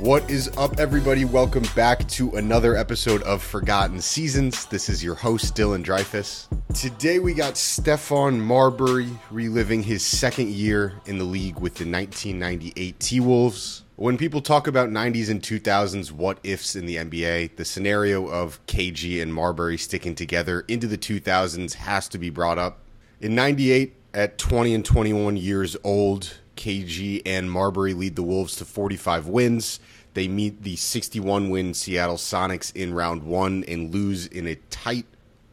What is up, everybody? Welcome back to another episode of Forgotten Seasons. This is your host, Dylan Dreyfus. Today we got Stephon Marbury reliving his second year in the league with the 1998 T Wolves. When people talk about 90s and 2000s what ifs in the NBA, the scenario of KG and Marbury sticking together into the 2000s has to be brought up. In 98, at 20 and 21 years old, KG and Marbury lead the Wolves to 45 wins. They meet the 61 win Seattle Sonics in round one and lose in a tight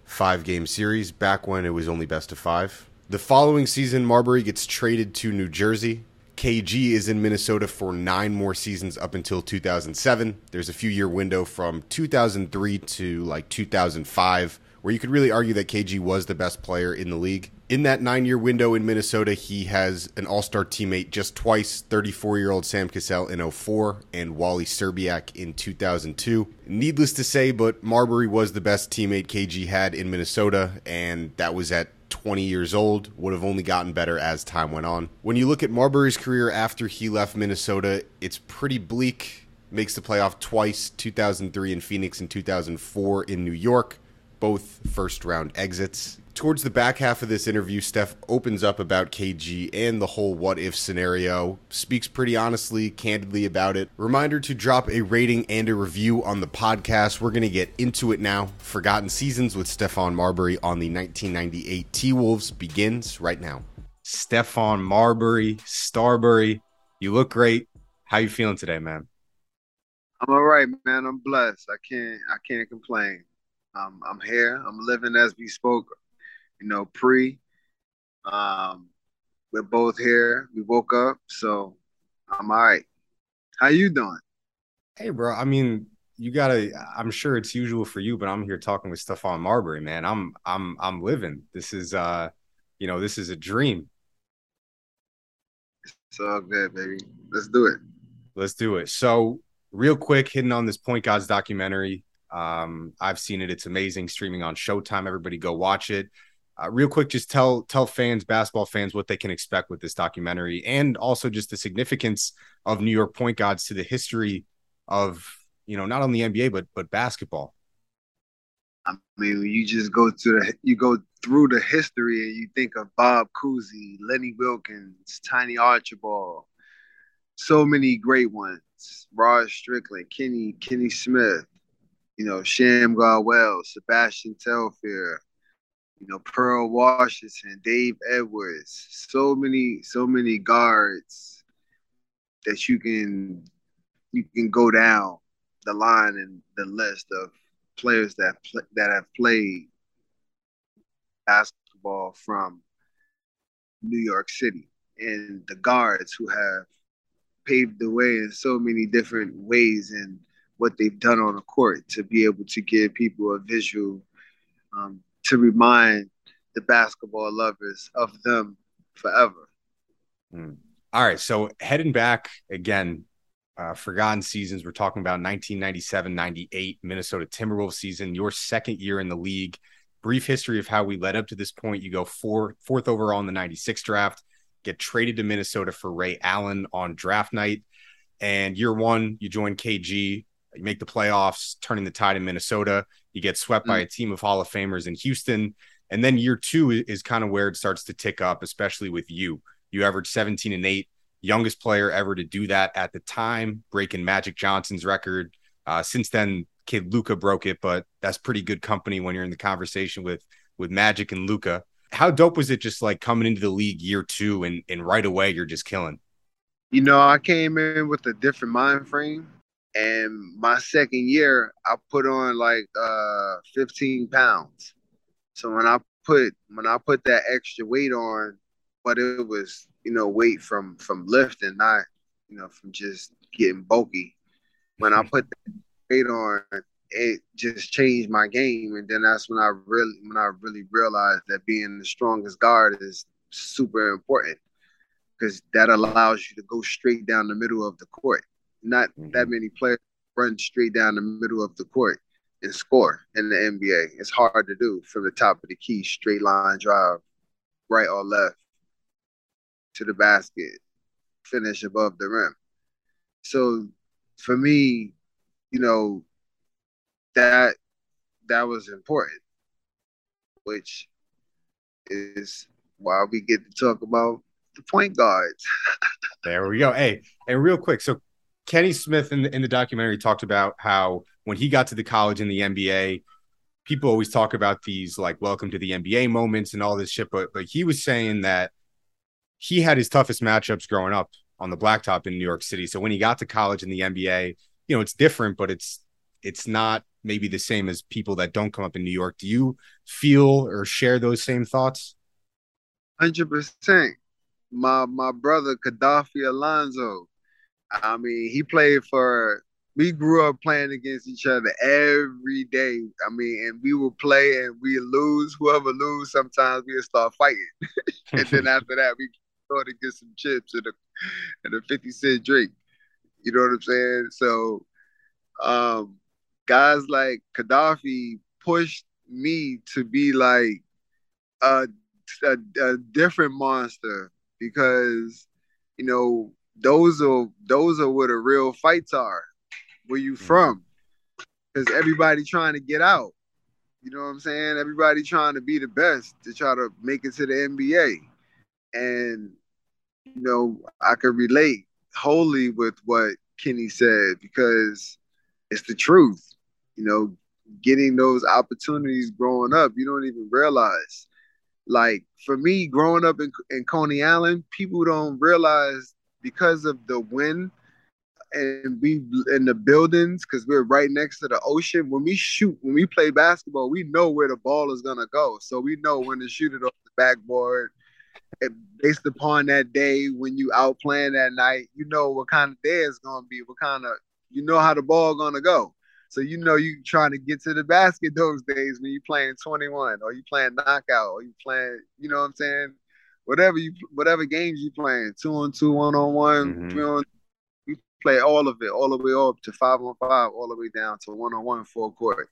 five game series back when it was only best of five. The following season, Marbury gets traded to New Jersey. KG is in Minnesota for nine more seasons up until 2007. There's a few year window from 2003 to like 2005 where you could really argue that KG was the best player in the league. In that nine year window in Minnesota, he has an all star teammate just twice 34 year old Sam Cassell in 04 and Wally Szczerbiak in 2002. Needless to say, but Marbury was the best teammate KG had in Minnesota, and that was at 20 years old, would have only gotten better as time went on. When you look at Marbury's career after he left Minnesota, it's pretty bleak. Makes the playoff twice 2003 in Phoenix and 2004 in New York, both first round exits towards the back half of this interview, Steph opens up about KG and the whole what if scenario, speaks pretty honestly, candidly about it. Reminder to drop a rating and a review on the podcast. We're going to get into it now. Forgotten Seasons with Stephon Marbury on the 1998 T Wolves begins right now. Stephon Marbury, Starbury, you look great. How you feeling today, man? I'm all right, man. I'm blessed. I can't I can't complain. Um, I'm here. I'm living as we spoke you know, pre. Um, we're both here. We woke up, so I'm all right. How you doing? Hey, bro. I mean, you gotta. I'm sure it's usual for you, but I'm here talking with Stephon Marbury, man. I'm, I'm, I'm living. This is, uh, you know, this is a dream. It's all good, baby. Let's do it. Let's do it. So, real quick, hitting on this Point Gods documentary. Um, I've seen it. It's amazing. Streaming on Showtime. Everybody go watch it. Uh, real quick, just tell tell fans, basketball fans, what they can expect with this documentary, and also just the significance of New York point guards to the history of you know not only NBA but but basketball. I mean, you just go to the you go through the history and you think of Bob Cousy, Lenny Wilkens, Tiny Archibald, so many great ones. Rod Strickland, Kenny Kenny Smith, you know, Shammgod Wells, Sebastian Telfair, you know, Pearl Washington, Dave Edwards, so many, so many guards that you can you can go down the line and the list of players that that have played basketball from New York City and the guards who have paved the way in so many different ways and what they've done on the court to be able to give people a visual um, to remind the basketball lovers of them forever. Mm. All right. So heading back again, uh, forgotten seasons. We're talking about 1997 98 Minnesota Timberwolves season, your second year in the league. Brief history of how we led up to this point. You go four, fourth overall in the 96 draft, get traded to Minnesota for Ray Allen on draft night. And year one, you join KG, you make the playoffs, turning the tide in Minnesota. You get swept mm. by a team of Hall of Famers in Houston. And then year two is kind of where it starts to tick up, especially with you. You averaged 17 and eight, youngest player ever to do that at the time, breaking Magic Johnson's record. Uh, since then, kid Luka broke it, but that's pretty good company when you're in the conversation with with Magic and Luka. How dope was it just like coming into the league year two and and right away you're just killing? You know, I came in with a different mind frame. And my second year, I put on like uh 15 pounds. So when I put when I put that extra weight on, but it was you know weight from from lifting, not you know from just getting bulky. When I put that weight on, it just changed my game, and then that's when I really when I really realized that being the strongest guard is super important because that allows you to go straight down the middle of the court. Not mm-hmm. that many players run straight down the middle of the court and score in the NBA. It's hard to do from the top of the key, straight line drive, right or left to the basket, finish above the rim. So for me, you know, that that was important, which is why we get to talk about the point guards. there we go. Hey, and real quick, so Kenny Smith in the, in the documentary talked about how when he got to the college in the NBA, people always talk about these like welcome to the NBA moments and all this shit, but but he was saying that he had his toughest matchups growing up on the blacktop in New York City. So when he got to college in the NBA, you know, it's different, but it's it's not maybe the same as people that don't come up in New York. Do you feel or share those same thoughts? Hundred percent. My my brother Gaddafi Alonso I mean, he played for. We grew up playing against each other every day. I mean, and we would play and we lose. Whoever lose, sometimes we would start fighting, and then after that, we go to get some chips and a and a fifty cent drink. You know what I'm saying? So, um, guys like Gaddafi pushed me to be like a, a, a different monster because you know those are those are where the real fights are. Where you mm-hmm. from? Because everybody trying to get out. You know what I'm saying? Everybody trying to be the best to try to make it to the NBA. And you know, I could relate wholly with what Kenny said because it's the truth. You know, getting those opportunities growing up, you don't even realize. Like for me, growing up in, in Coney Island, people don't realize because of the wind and we in the buildings because we're right next to the ocean. When we shoot, when we play basketball, we know where the ball is gonna go. So we know when to shoot it off the backboard. And based upon that day, when you out playing that night, you know what kind of day it's gonna be. What kind of you know how the ball gonna go. So you know you trying to get to the basket those days when you playing 21 or you playing knockout or you playing, you know what I'm saying? Whatever you whatever games you playing, two on two, one on one, mm-hmm. three on. You play all of it, all the way up to five on five, all the way down to one on one, full court.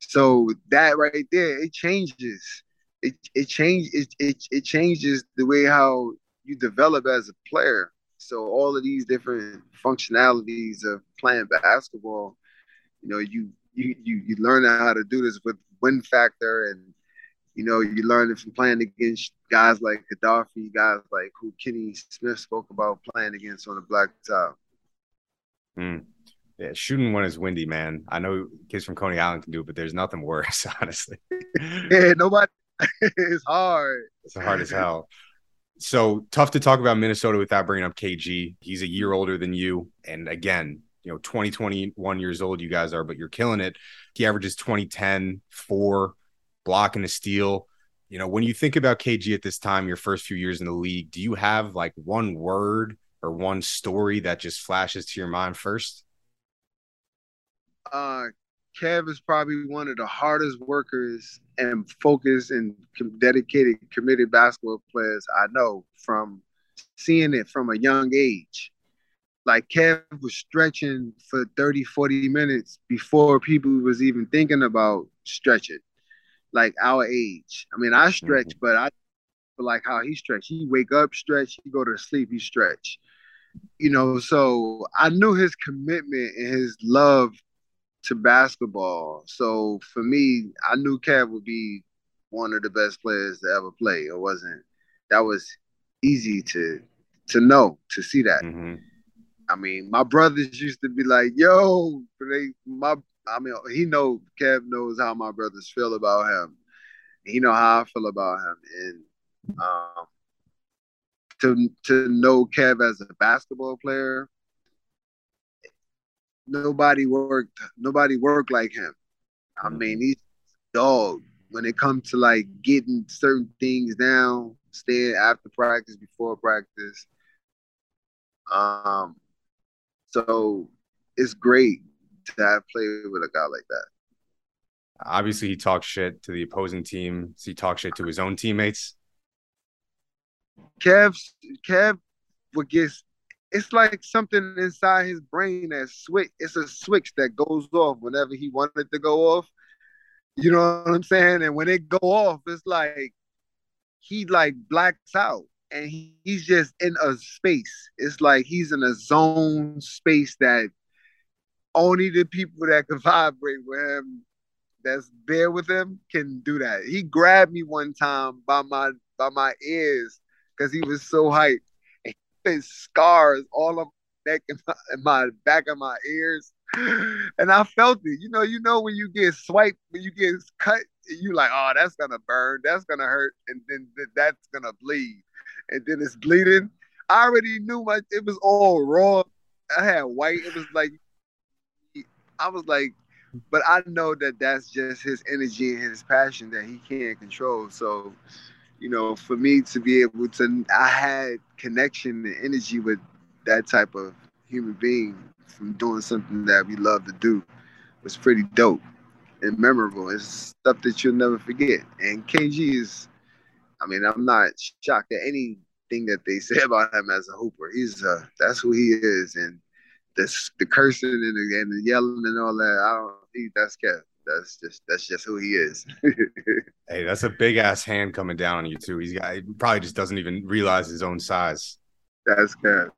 So that right there, it changes. It it change it, it it changes the way how you develop as a player. So all of these different functionalities of playing basketball, you know, you you you, you learn how to do this with win factor and you know, you learn it from playing against guys like Gaddafi, guys like who Kenny Smith spoke about playing against on the black top. Mm. Yeah, shooting one is windy, man. I know kids from Coney Island can do it, but there's nothing worse, honestly. yeah, nobody. it's hard. It's hard as hell. So tough to talk about Minnesota without bringing up KG. He's a year older than you, and again, you know, 20, 21 years old you guys are, but you're killing it. He averages 2010, four, blocking the steal. You know, when you think about KG at this time, your first few years in the league, do you have like one word or one story that just flashes to your mind first? Uh, Kev is probably one of the hardest workers and focused and dedicated, committed basketball players I know from seeing it from a young age. Like Kev was stretching for 30, 40 minutes before people was even thinking about stretching like our age. I mean, I stretch, mm-hmm. but I like how he stretch. He wake up, stretch. He go to sleep, he stretch. You know, so I knew his commitment and his love to basketball. So for me, I knew Kev would be one of the best players to ever play. It wasn't. That was easy to to know to see that. Mm-hmm. I mean, my brothers used to be like, "Yo," they my. I mean, he know Kev knows how my brothers feel about him. He know how I feel about him, and um, to to know Kev as a basketball player, nobody worked. Nobody worked like him. I mean, he's dog when it comes to like getting certain things down, staying after practice, before practice. Um, so it's great to have played with a guy like that. Obviously, he talks shit to the opposing team. He talks shit to his own teammates? Kev, Kev would get. It's like something inside his brain that switch. It's a switch that goes off whenever he wanted to go off. You know what I'm saying? And when it go off, it's like he like blacks out and he, he's just in a space. It's like he's in a zone space that only the people that can vibrate with him, that's there with him, can do that. He grabbed me one time by my by my ears because he was so hyped. And he scars all of my neck and my, my back of my ears. And I felt it. You know, you know when you get swiped, when you get cut, you like, oh, that's gonna burn, that's gonna hurt, and then th- that's gonna bleed, and then it's bleeding. I already knew my it was all raw. I had white. It was like I was like, but I know that that's just his energy and his passion that he can't control. So, you know, for me to be able to, I had connection and energy with that type of human being from doing something that we love to do was pretty dope and memorable. It's stuff that you'll never forget. And KG is, I mean, I'm not shocked at anything that they say about him as a hooper. He's, uh, that's who he is. And the, the cursing and the, and the yelling and all that, I don't think that's Kev. That's just that's just who he is. hey, that's a big ass hand coming down on you too. He's got he probably just doesn't even realize his own size. That's Kev.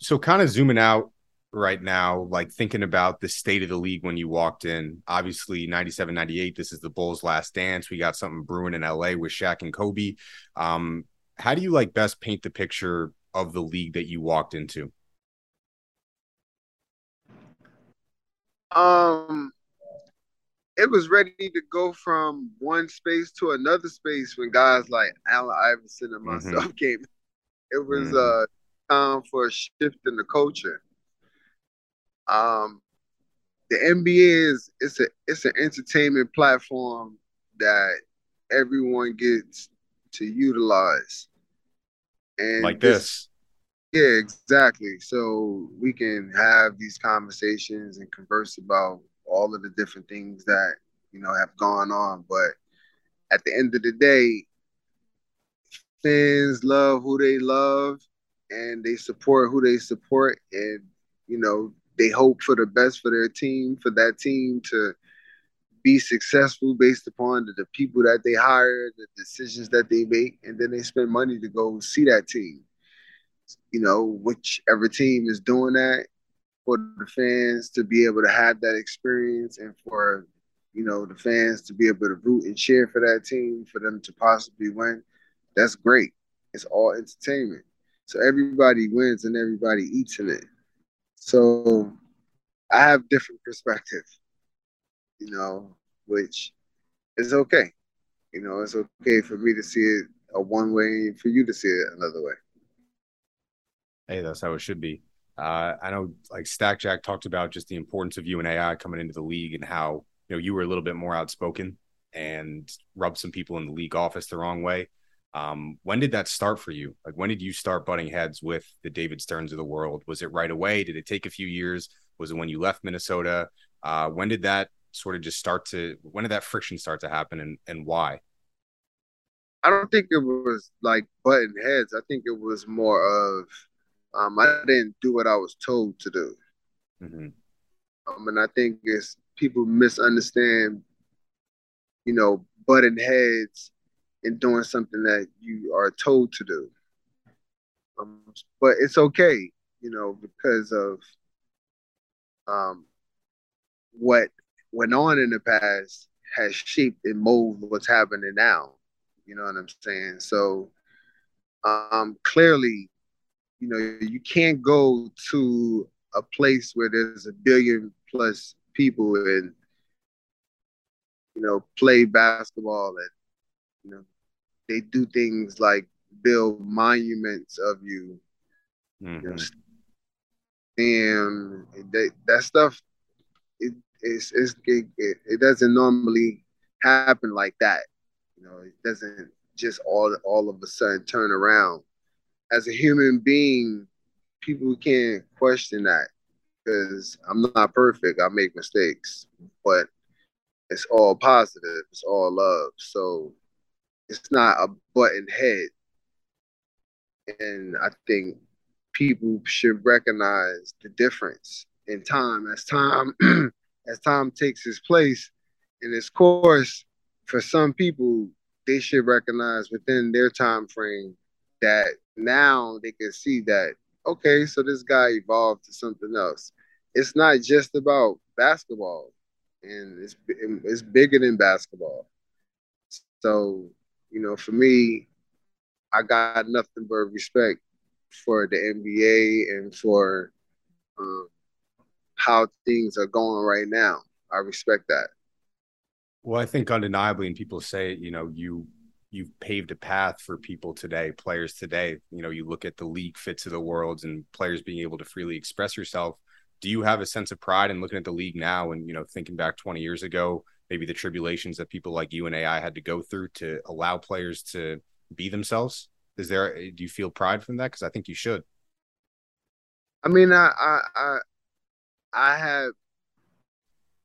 So kind of zooming out right now, like thinking about the state of the league when you walked in. Obviously, 97, 98, this is the Bulls' last dance. We got something brewing in LA with Shaq and Kobe. Um, how do you like best paint the picture of the league that you walked into? Um, it was ready to go from one space to another space when guys like Allen Iverson and myself mm-hmm. came. It was mm-hmm. uh time for a shift in the culture. Um, the NBA is it's a it's an entertainment platform that everyone gets to utilize. And like this. Yeah, exactly. So we can have these conversations and converse about all of the different things that, you know, have gone on. But at the end of the day, fans love who they love and they support who they support. And, you know, they hope for the best for their team, for that team to be successful based upon the, the people that they hire, the decisions that they make, and then they spend money to go see that team you know, whichever team is doing that for the fans to be able to have that experience and for, you know, the fans to be able to root and cheer for that team, for them to possibly win, that's great. It's all entertainment. So everybody wins and everybody eats in it. So I have different perspective, you know, which is okay. You know, it's okay for me to see it a one way and for you to see it another way. Hey, that's how it should be. Uh, I know like Stack Jack talked about just the importance of you and AI coming into the league and how you know you were a little bit more outspoken and rubbed some people in the league office the wrong way. Um, when did that start for you? Like when did you start butting heads with the David Sterns of the world? Was it right away? Did it take a few years? Was it when you left Minnesota? Uh, when did that sort of just start to when did that friction start to happen and, and why? I don't think it was like butting heads. I think it was more of um, I didn't do what I was told to do. Mm-hmm. Um, and I think it's people misunderstand, you know, butting heads and doing something that you are told to do. Um, but it's okay, you know, because of um, what went on in the past has shaped and molded what's happening now. You know what I'm saying? So um clearly, you know, you can't go to a place where there's a billion plus people and you know play basketball and you know they do things like build monuments of you. Mm-hmm. you know, and they, that stuff it, it's, it's it, it, doesn't normally happen like that you know it doesn't just all all of a sudden turn around as a human being people can't question that because i'm not perfect i make mistakes but it's all positive it's all love so it's not a button head. And i think people should recognize the difference in time as time as time takes its place in its course for some people they should recognize within their time frame that now they can see that okay so this guy evolved to something else it's not just about basketball and it's it's bigger than basketball so you know for me i got nothing but respect for the NBA and for um, how things are going right now. I respect that. Well, I think undeniably, and people say, you know, you you've paved a path for people today, players today. You know, you look at the league fits of the worlds and players being able to freely express yourself. Do you have a sense of pride in looking at the league now and you know thinking back 20 years ago, maybe the tribulations that people like you and AI had to go through to allow players to be themselves? Is there? Do you feel pride from that? Because I think you should. I mean, I, I, I, I have.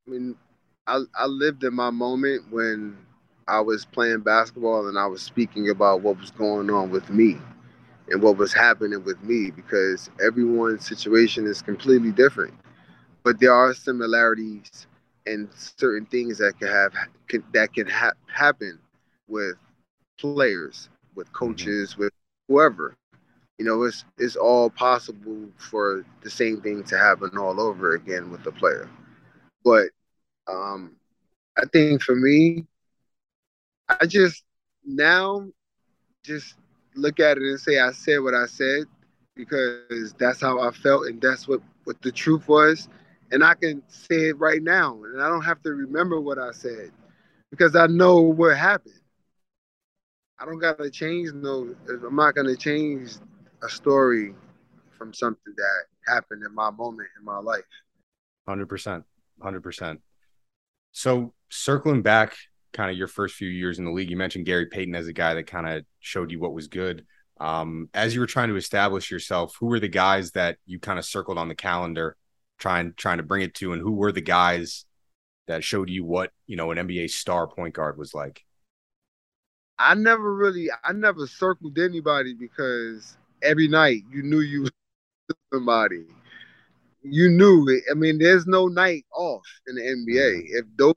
I mean, I, I lived in my moment when I was playing basketball and I was speaking about what was going on with me and what was happening with me because everyone's situation is completely different. But there are similarities and certain things that can have can, that can ha- happen with players with mm-hmm. coaches, mm-hmm. with whoever. You know, it's it's all possible for the same thing to happen all over again with the player. But um, I think for me, I just now just look at it and say I said what I said because that's how I felt and that's what what the truth was and I can say it right now and I don't have to remember what I said because I know what happened. I don't gotta change no. I'm not gonna change a story from something that happened in my moment in my life. Hundred percent, hundred percent. So circling back, kind of your first few years in the league, you mentioned Gary Payton as a guy that kind of showed you what was good. Um, as you were trying to establish yourself, who were the guys that you kind of circled on the calendar, trying trying to bring it to, and who were the guys that showed you what you know an NBA star point guard was like? I never really, I never circled anybody because every night you knew you somebody. You knew it. I mean, there's no night off in the NBA. Mm-hmm. If those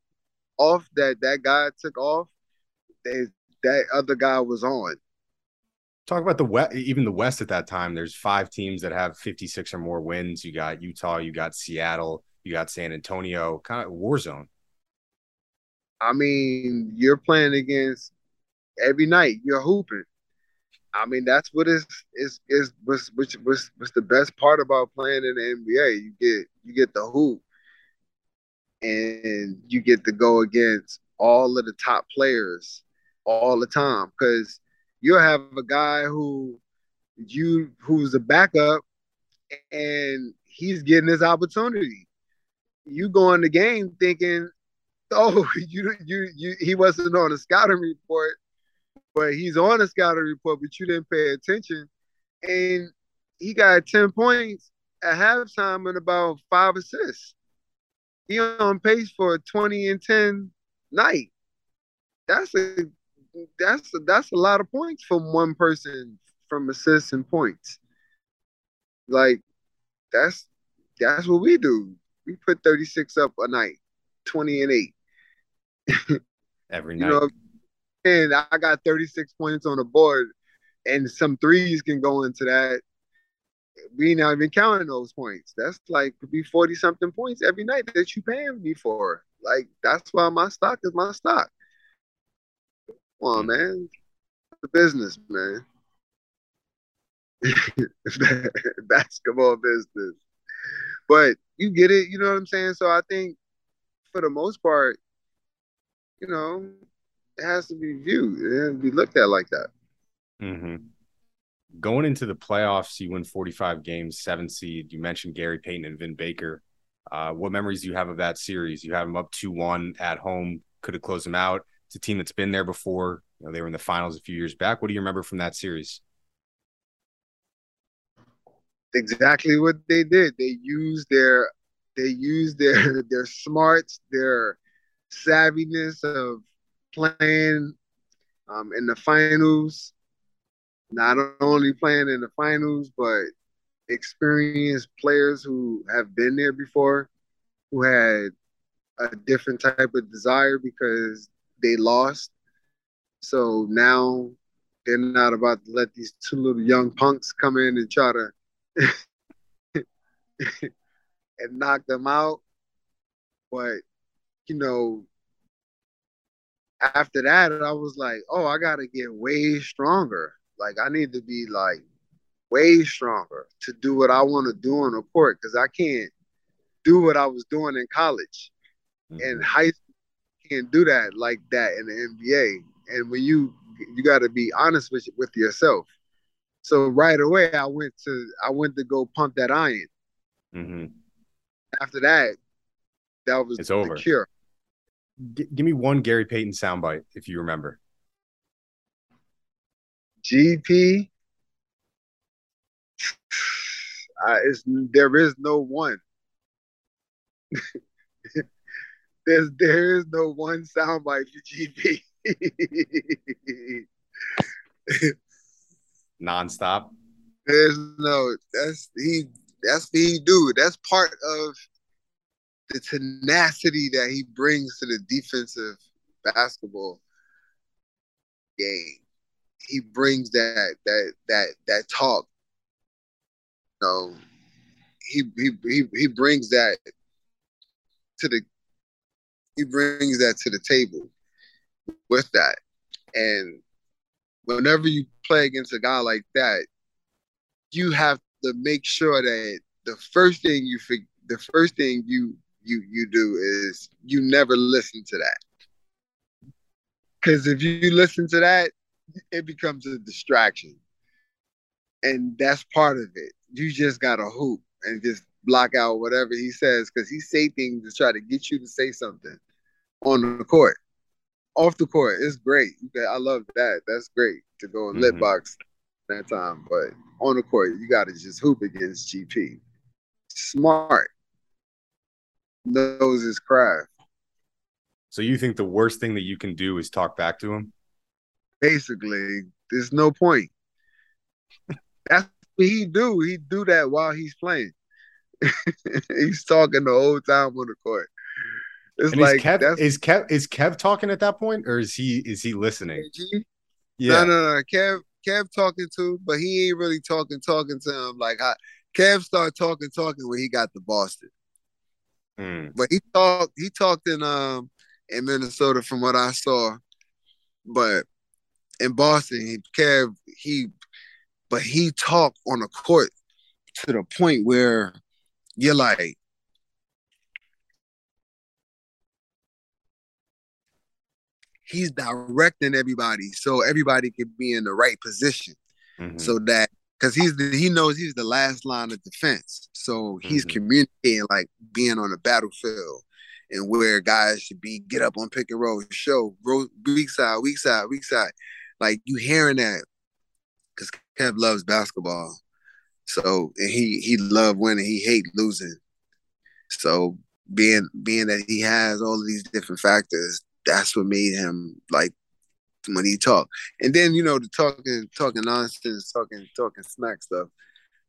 off that that guy took off, they, that other guy was on. Talk about the West, even the West at that time. There's five teams that have 56 or more wins. You got Utah, you got Seattle, you got San Antonio, kind of war zone. I mean, you're playing against every night you're hooping. I mean, that's what is is is what's which was what's the best part about playing in the NBA. You get you get the hoop, and you get to go against all of the top players all the time because you'll have a guy who you who's a backup and he's getting his opportunity. You go in the game thinking, oh, you you you he wasn't on a scouting report but he's on a scouting report, but you didn't pay attention. And he got 10 points at halftime and about five assists. He on pace for a 20 and 10 night. That's a that's a, that's a lot of points from one person from assists and points. Like that's that's what we do. We put 36 up a night, 20 and 8. Every night. You know, and I got 36 points on the board, and some threes can go into that. We not even counting those points. That's like could be 40 something points every night that you paying me for. Like that's why my stock is my stock. Come on, Mm. man. The business, man. Basketball business. But you get it, you know what I'm saying? So I think for the most part, you know, it has to be viewed. It has to be looked at like that. hmm Going into the playoffs, you win 45 games, seven seed. You mentioned Gary Payton and Vin Baker. Uh, what memories do you have of that series? You have them up 2 1 at home, could have closed them out. It's a team that's been there before. You know, they were in the finals a few years back. What do you remember from that series? exactly what they did. They used their they used their their smarts, their savviness of playing um, in the finals. Not only playing in the finals, but experienced players who have been there before, who had a different type of desire because they lost. So now they're not about to let these two little young punks come in and try to and knock them out. But you know, after that, I was like, oh, I gotta get way stronger. Like I need to be like way stronger to do what I want to do on the court because I can't do what I was doing in college. and high school, can't do that like that in the NBA. And when you you got to be honest with with yourself. So right away, I went to I went to go pump that iron. hmm After that, that was It's the over. cure. G- give me one Gary Payton soundbite if you remember. GP, it's, there is no one. There's there is no one soundbite for GP. Nonstop. There's no that's he that's what he do. That's part of the tenacity that he brings to the defensive basketball game. He brings that that that that talk. You know, he he he, he brings that to the he brings that to the table with that. And whenever you play against a guy like that, you have to make sure that the first thing you the first thing you you you do is you never listen to that. Because if you listen to that, it becomes a distraction, and that's part of it. You just gotta hoop and just block out whatever he says because he say things to try to get you to say something on the court. Off the court, it's great. I love that. That's great to go and Mhm. lit box that time. But on the court, you got to just hoop against GP. Smart. Knows his craft. So you think the worst thing that you can do is talk back to him? Basically, there's no point. That's what he do. He do that while he's playing. he's talking the whole time on the court. It's And like is Kev that's is Kev is Kev talking at that point, or is he is he listening? KG. Yeah. No, no, no. Kev, Kev talking to, but he ain't really talking, talking to him. Like I, Kev started talking, talking when he got to Boston. Mm. But he talked, he talked in um in Minnesota from what I saw. But in Boston, he Kev, he but he talked on the court to the point where you're like, he's directing everybody so everybody can be in the right position Mhm. so that because he's the, he knows he's the last line of defense so he's Mhm. communicating like being on the battlefield and where guys should be get up on pick and roll show weak side weak side weak side like you hearing that because Kev loves basketball so and he he loved winning he hate losing so being being that he has all of these different factors that's what made him like when he talked. And then you know the talking talking nonsense, talking talking smack stuff.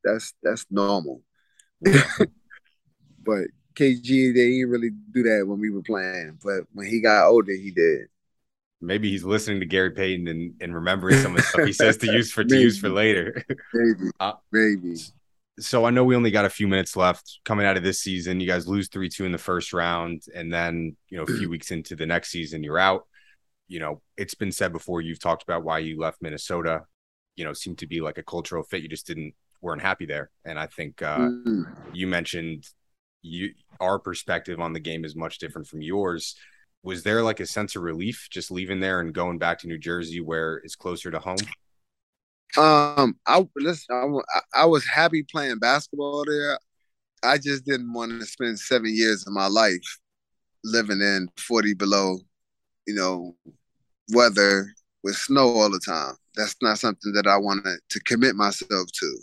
That's that's normal. but KG they didn't really do that when we were playing. But when he got older, he did. Maybe he's listening to Gary Payton and, and remembering some of the stuff he says to use for to use for later. Maybe, Uh, maybe. so I know we only got a few minutes left coming out of this season. You guys lose 3 2 in the first round. And then, you know, a few weeks into the next season, you're out. You know, it's been said before, you've talked about why you left Minnesota. You know, seemed to be like a cultural fit. You just didn't, weren't happy there. And I think uh, mm-hmm. you mentioned you, our perspective on the game is much different from yours. Was there like a sense of relief just leaving there and going back to New Jersey where it's closer to home? Um, I listen. I, I was happy playing basketball there. I just didn't want to spend seven years of my life living in forty below, you know, weather with snow all the time. That's not something that I wanted to commit myself to.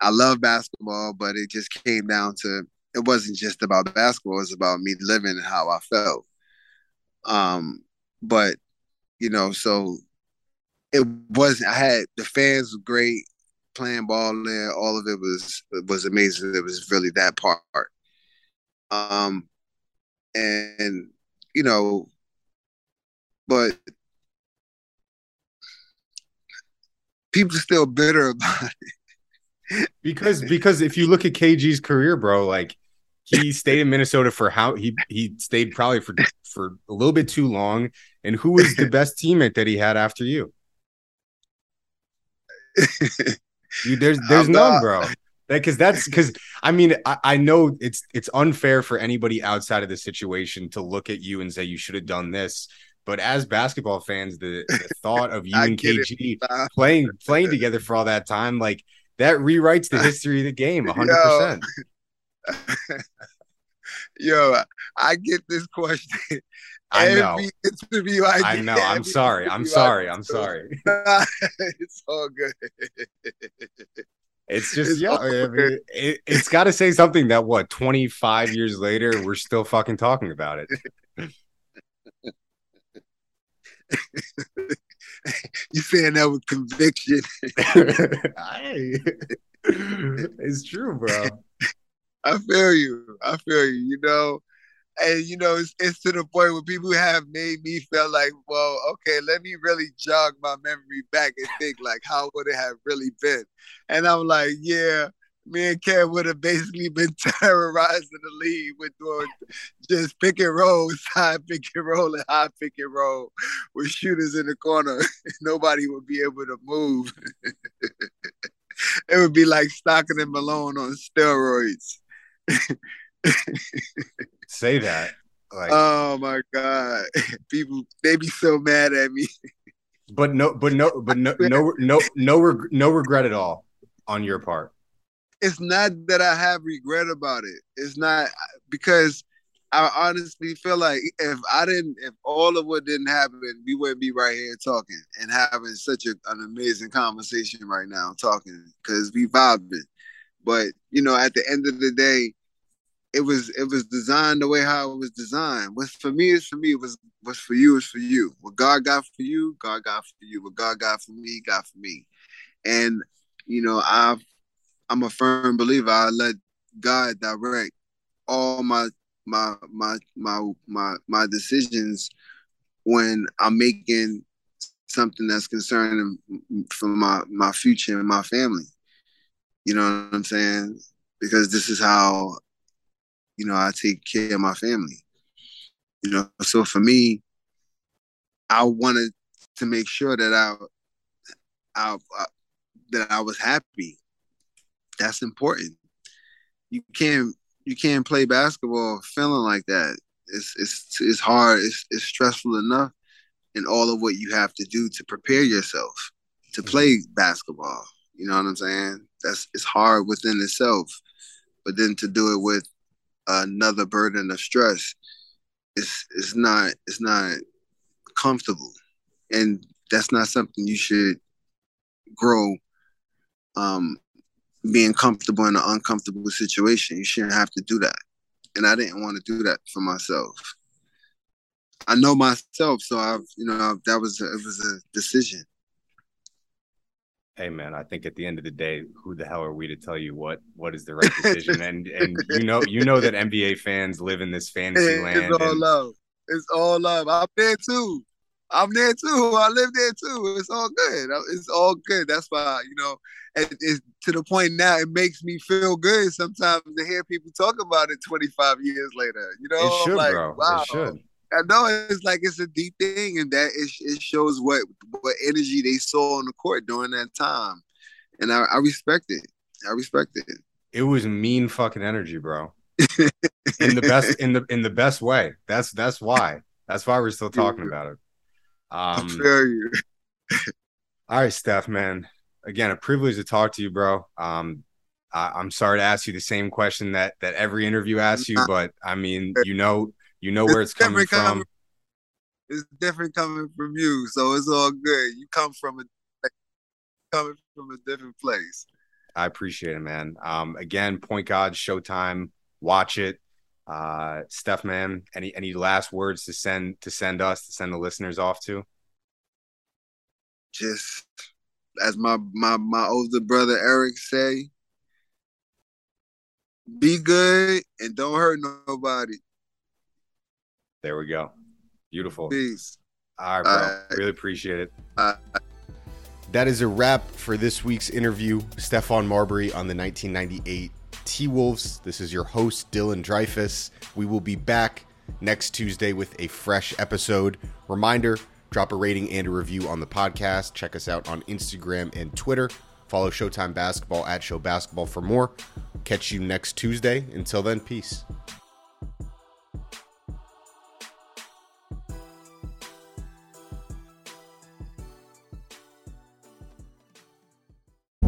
I love basketball, but it just came down to it wasn't just about basketball. It was about me living and how I felt. Um, but you know, so it wasn't. I had the fans were great playing ball there. All of it was was amazing. It was really that part. Um, and you know, but people are still bitter about it. because because if you look at KG's career, bro, like he stayed in Minnesota for how he he stayed probably for for a little bit too long. And who was the best teammate that he had after you? you, there's there's none, bro. Because that's because I mean I, I, know it's it's unfair for anybody outside of the situation to look at you and say you should have done this. But as basketball fans, the, the thought of you and KG playing playing together for all that time, like that rewrites the history of the game 100. percent Yo, I get this question I know. interview I, I know. I'm sorry. I'm sorry. I'm sorry. it's all good. It's just it's yeah. I mean, it, has got to say something that what 25 years later we're still fucking talking about it. you saying that with conviction? it's true, bro. I feel you. I feel you. You know, and you know, it's, it's to the point where people have made me feel like, well, okay, let me really jog my memory back and think like, how would it have really been? And I'm like, yeah, me and Kev would have basically been terrorizing the league with doing just pick and roll, side pick and roll, and high pick and roll with shooters in the corner. Nobody would be able to move. it would be like Stockton and Malone on steroids. Say that. Like, oh my god, people they be so mad at me. But no, but no, but no, no, no, no, reg- no regret at all on your part. It's not that I have regret about it. It's not because I honestly feel like if I didn't, if all of what didn't happen, we wouldn't be right here talking and having such a, an amazing conversation right now, talking because we vibing. But you know, at the end of the day, it was it was designed the way how it was designed. What's for me is for me. Was what's for you is for you. What God got for you, God got for you. What God got for me, got for me. And you know, I I'm a firm believer. I let God direct all my my my my my my decisions when I'm making something that's concerning for my my future and my family. You know what I'm saying? Because this is how you know, I take care of my family. You know, so for me, I wanted to make sure that I, I, I that I was happy. That's important. You can't you can't play basketball feeling like that. It's it's it's hard. It's it's stressful enough, and all of what you have to do to prepare yourself to mm-hmm. play basketball. You know what I'm saying? That's it's hard within itself, but then to do it with another burden of stress it's it's not it's not comfortable. And that's not something you should grow um being comfortable in an uncomfortable situation. You shouldn't have to do that. And i didn't want to do that for myself. I know myself so i've you know that was a, it was a decision hey man, I think at the end of the day, who the hell are we to tell you what what is the right decision? and and you know you know that NBA fans live in this fantasy land. It's all and... love. It's all love. I'm there too. I'm there too. I live there too. It's all good. Uh, it's all good. That's why you know, it's to the point now. It makes me feel good sometimes to hear people talk about it 25 years later. You know, it should, like, bro. wow. It should. I know it's like it's a deep thing, and that it, it shows what what energy they saw on the court during that time, and I, I respect it. I respect it. It was mean fucking energy, bro. in the best in the in the best way. That's that's why. That's why we're still talking about it. Um, I feel you. all right, Steph, man. Again, a privilege to talk to you, bro. Um, I, am sorry to ask you the same question that that every interview asks you, but I mean, you know, you know where it's, it's coming from. Coming, it's different coming from you, so it's all good. You come from a coming from a different place. I appreciate it, man. Um, again, Point God Showtime. Watch it. Uh, Steph, man, any any last words to send to send us to send the listeners off to? Just as my my my older brother Eric say, be good and don't hurt nobody. There we go. Beautiful. Peace. All right, bro. All right. Really appreciate it. All right. That is a wrap for this week's interview. Stephon Marbury on the 1998 T Wolves. This is your host, Dylan Dreyfus. We will be back next Tuesday with a fresh episode. Reminder drop a rating and a review on the podcast. Check us out on Instagram and Twitter. Follow Showtime Basketball at Show Basketball for more. Catch you next Tuesday. Until then, peace.